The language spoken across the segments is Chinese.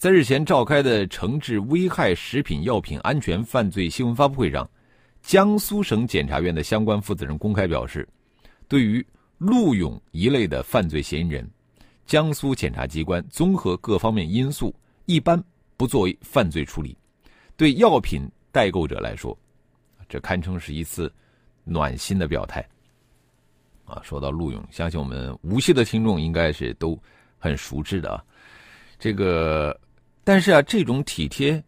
在日前召开的惩治危害食品药品安全犯罪新闻发布会上，江苏省检察院的相关负责人公开表示，对于陆勇一类的犯罪嫌疑人，江苏检察机关综合各方面因素，一般不作为犯罪处理。对药品代购者来说，这堪称是一次暖心的表态。啊，说到陆勇，相信我们无锡的听众应该是都很熟知的啊。这个。但是啊，这种体贴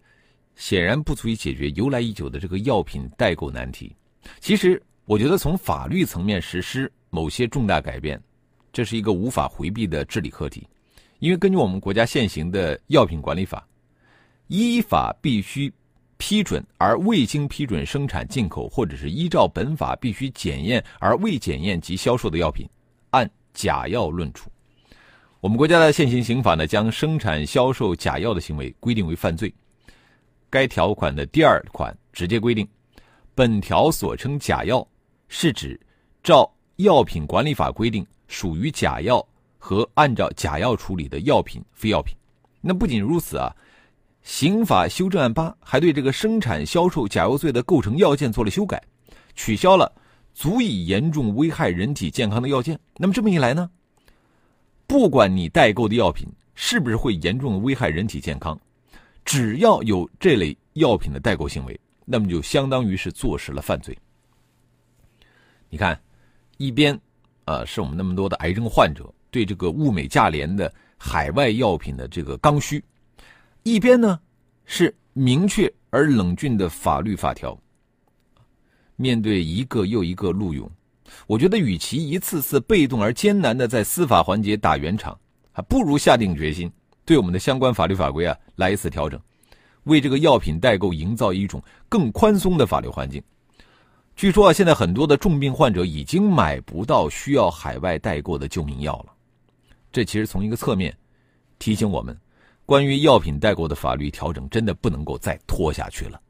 显然不足以解决由来已久的这个药品代购难题。其实，我觉得从法律层面实施某些重大改变，这是一个无法回避的治理课题。因为根据我们国家现行的药品管理法，依法必须批准而未经批准生产进口，或者是依照本法必须检验而未检验及销售的药品，按假药论处。我们国家的现行刑法呢，将生产销售假药的行为规定为犯罪。该条款的第二款直接规定，本条所称假药，是指照药品管理法规定属于假药和按照假药处理的药品、非药品。那不仅如此啊，刑法修正案八还对这个生产销售假药罪的构成要件做了修改，取消了足以严重危害人体健康的要件。那么这么一来呢？不管你代购的药品是不是会严重的危害人体健康，只要有这类药品的代购行为，那么就相当于是坐实了犯罪。你看，一边，呃，是我们那么多的癌症患者对这个物美价廉的海外药品的这个刚需，一边呢是明确而冷峻的法律法条。面对一个又一个陆勇。我觉得，与其一次次被动而艰难的在司法环节打圆场，还不如下定决心，对我们的相关法律法规啊来一次调整，为这个药品代购营造一种更宽松的法律环境。据说啊，现在很多的重病患者已经买不到需要海外代购的救命药了。这其实从一个侧面提醒我们，关于药品代购的法律调整真的不能够再拖下去了。